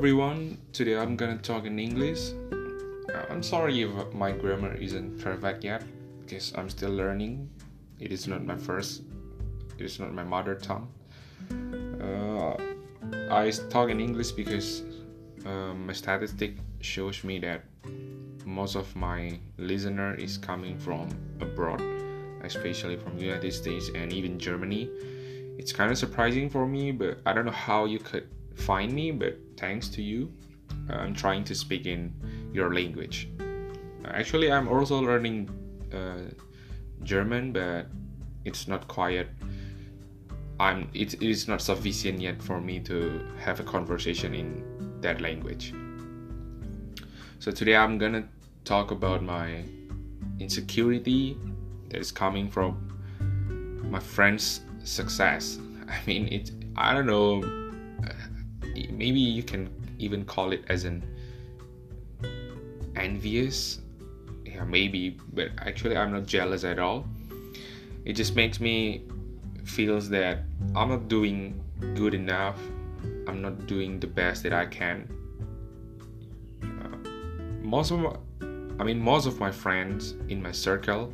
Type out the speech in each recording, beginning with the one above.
everyone, today I'm gonna talk in English. Uh, I'm sorry if my grammar isn't perfect yet, because I'm still learning. It is not my first, it is not my mother tongue. Uh, I talk in English because uh, my statistic shows me that most of my listener is coming from abroad, especially from United States and even Germany. It's kind of surprising for me, but I don't know how you could find me, but thanks to you, I'm trying to speak in your language. Actually, I'm also learning uh, German, but it's not quite. I'm. It, it is not sufficient yet for me to have a conversation in that language. So today I'm gonna talk about my insecurity that is coming from my friend's success. I mean, it. I don't know maybe you can even call it as an envious. Yeah maybe but actually i'm not jealous at all. It just makes me feels that i'm not doing good enough. I'm not doing the best that i can. Uh, most of my, i mean most of my friends in my circle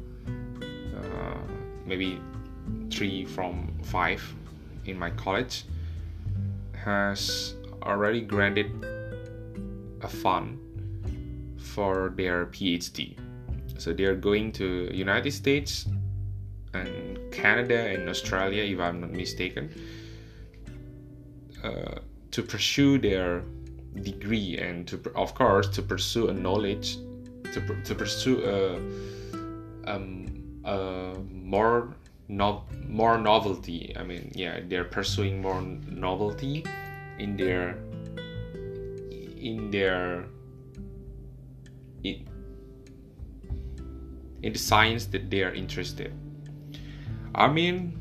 uh, maybe three from five in my college has already granted a fund for their PhD. So they are going to United States and Canada and Australia, if I'm not mistaken, uh, to pursue their degree and to, of course, to pursue a knowledge, to, to pursue a, um, a more no, more novelty. I mean, yeah, they're pursuing more novelty in their in their in, in the science that they are interested. I mean,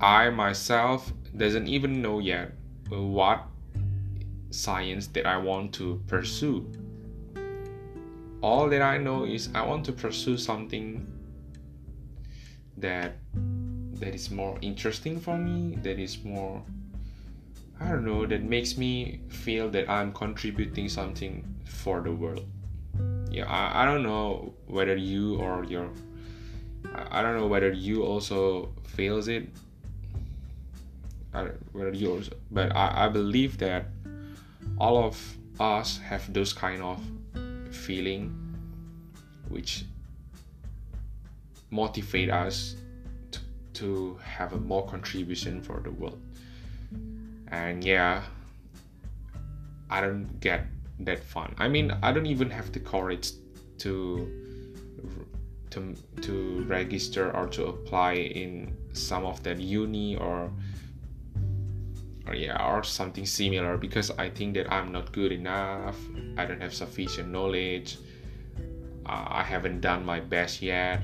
I myself doesn't even know yet what science that I want to pursue. All that I know is I want to pursue something that that is more interesting for me that is more i don't know that makes me feel that i'm contributing something for the world. Yeah i, I don't know whether you or your i, I don't know whether you also feels it. I, whether yours but I, I believe that all of us have those kind of feeling which motivate us to, have a more contribution for the world. And yeah i don't get that fun. I mean i don't even have the courage to to to register or to apply in some of that uni or or yeah or something similar because i think that i'm not good enough. I don't have sufficient knowledge. Uh, i haven't done my best yet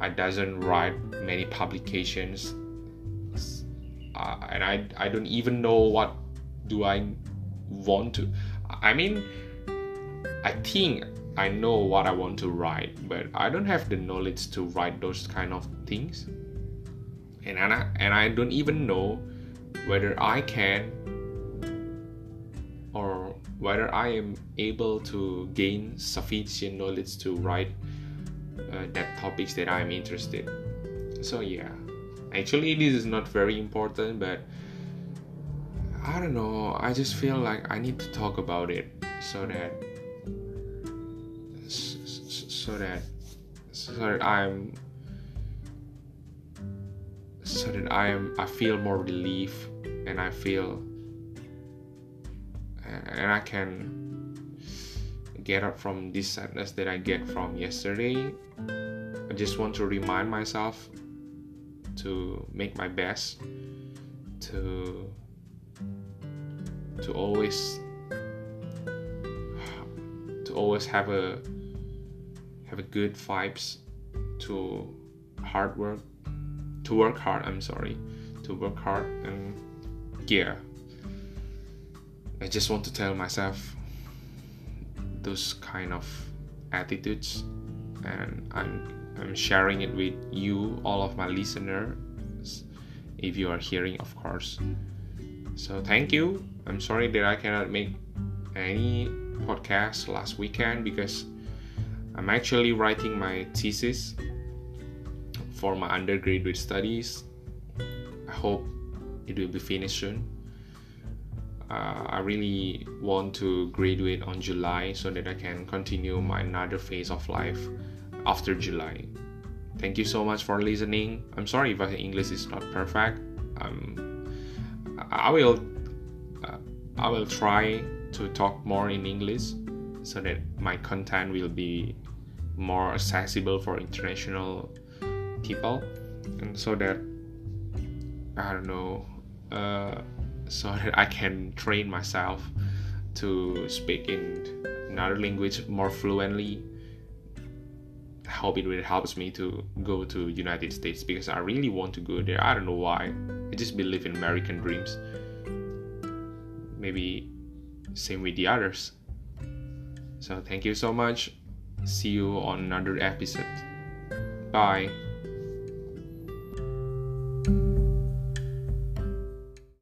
I doesn't write many publications, uh, and I I don't even know what do I want to. I mean, I think I know what I want to write, but I don't have the knowledge to write those kind of things, and I, and I don't even know whether I can or whether I am able to gain sufficient knowledge to write uh, that topics that I'm interested. So yeah, actually this is not very important, but I don't know. I just feel like I need to talk about it so that so that so that I'm so that I am I feel more relief and I feel and I can get up from this sadness that I get from yesterday. I just want to remind myself to make my best to to always to always have a have a good vibes to hard work to work hard i'm sorry to work hard and yeah i just want to tell myself those kind of attitudes and I'm I'm sharing it with you all of my listeners if you are hearing of course So thank you. I'm sorry that I cannot make any podcast last weekend because I'm actually writing my thesis for my undergraduate studies. I hope it will be finished soon. Uh, I really want to graduate on July so that I can continue my another phase of life after July. Thank you so much for listening. I'm sorry if my English is not perfect. Um, I will uh, I will try to talk more in English so that my content will be more accessible for international people and so that I don't know uh, so that I can train myself to speak in another language more fluently I hope it really helps me to go to United States because I really want to go there. I don't know why. I just believe in American dreams. Maybe same with the others. So thank you so much. See you on another episode. Bye.